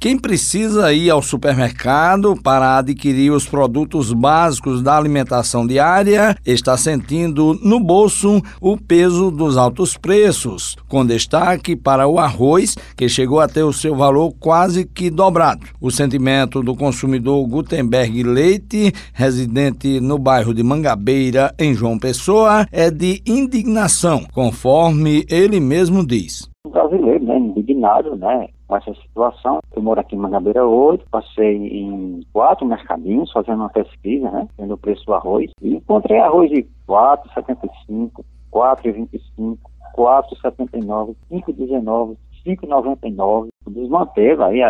Quem precisa ir ao supermercado para adquirir os produtos básicos da alimentação diária está sentindo no bolso o peso dos altos preços, com destaque para o arroz, que chegou a ter o seu valor quase que dobrado. O sentimento do consumidor Gutenberg Leite, residente no bairro de Mangabeira, em João Pessoa, é de indignação, conforme ele mesmo diz brasileiro, né, indignado, né, com essa situação. Eu moro aqui em Mangabeira 8, passei em quatro mercadinhos fazendo uma pesquisa, né, vendo o preço do arroz, e encontrei arroz de 4,75, 4,25, 4,79, 5,19, 5,99, desmanteve aí,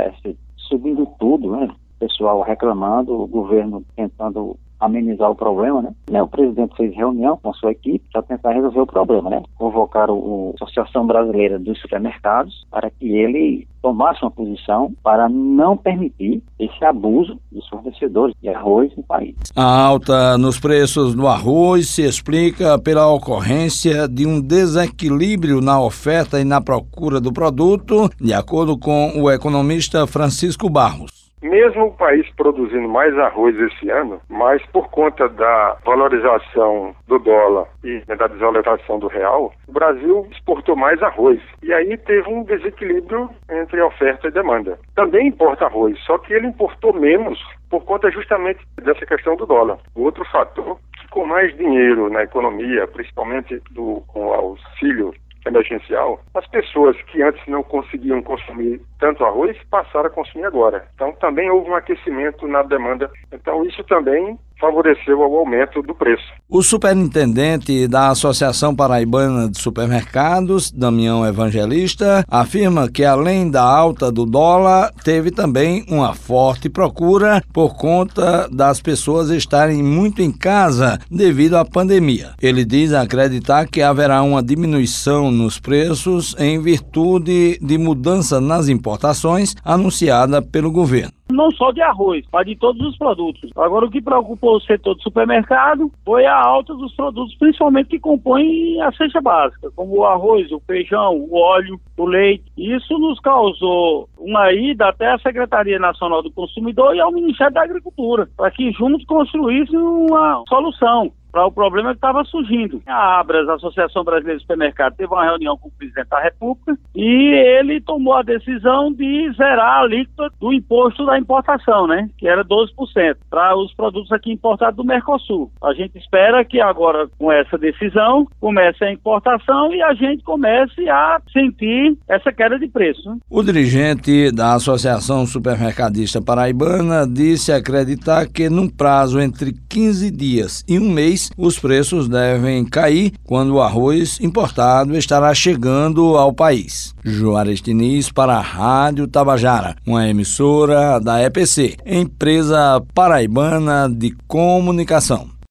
subindo tudo, né, pessoal reclamando, o governo tentando amenizar o problema, né? né? O presidente fez reunião com sua equipe para tentar resolver o problema, né? Convocaram a Associação Brasileira dos Supermercados para que ele tomasse uma posição para não permitir esse abuso dos fornecedores de arroz no país. A alta nos preços do arroz se explica pela ocorrência de um desequilíbrio na oferta e na procura do produto, de acordo com o economista Francisco Barros. Mesmo o país produzindo mais arroz esse ano, mas por conta da valorização do dólar e né, da desvalorização do real, o Brasil exportou mais arroz. E aí teve um desequilíbrio entre oferta e demanda. Também importa arroz, só que ele importou menos por conta justamente dessa questão do dólar. Outro fator que com mais dinheiro na economia, principalmente do, com o auxílio emergencial, as pessoas que antes não conseguiam consumir tanto arroz passaram a consumir agora. Então também houve um aquecimento na demanda. Então isso também favoreceu o aumento do preço. O superintendente da Associação Paraibana de Supermercados, Damião Evangelista, afirma que além da alta do dólar, teve também uma forte procura por conta das pessoas estarem muito em casa devido à pandemia. Ele diz acreditar que haverá uma diminuição nos preços em virtude de mudança nas importações anunciada pelo governo não só de arroz, mas de todos os produtos. Agora, o que preocupou o setor do supermercado foi a alta dos produtos, principalmente que compõem a cesta básica, como o arroz, o feijão, o óleo, o leite. Isso nos causou uma ida até a Secretaria Nacional do Consumidor e ao Ministério da Agricultura, para que juntos construíssem uma solução para o problema que estava surgindo. A Abras, a Associação Brasileira de Supermercados, teve uma reunião com o presidente da República e ele tomou a decisão de zerar a alíquota do imposto da importação, né? Que era 12%, para os produtos aqui importados do Mercosul. A gente espera que agora, com essa decisão, comece a importação e a gente comece a sentir essa queda de preço. Né? O dirigente da Associação Supermercadista Paraibana disse acreditar que num prazo entre 15 dias e um mês os preços devem cair quando o arroz importado estará chegando ao país. Juarez Diniz para a Rádio Tabajara, uma emissora da EPC, empresa paraibana de comunicação.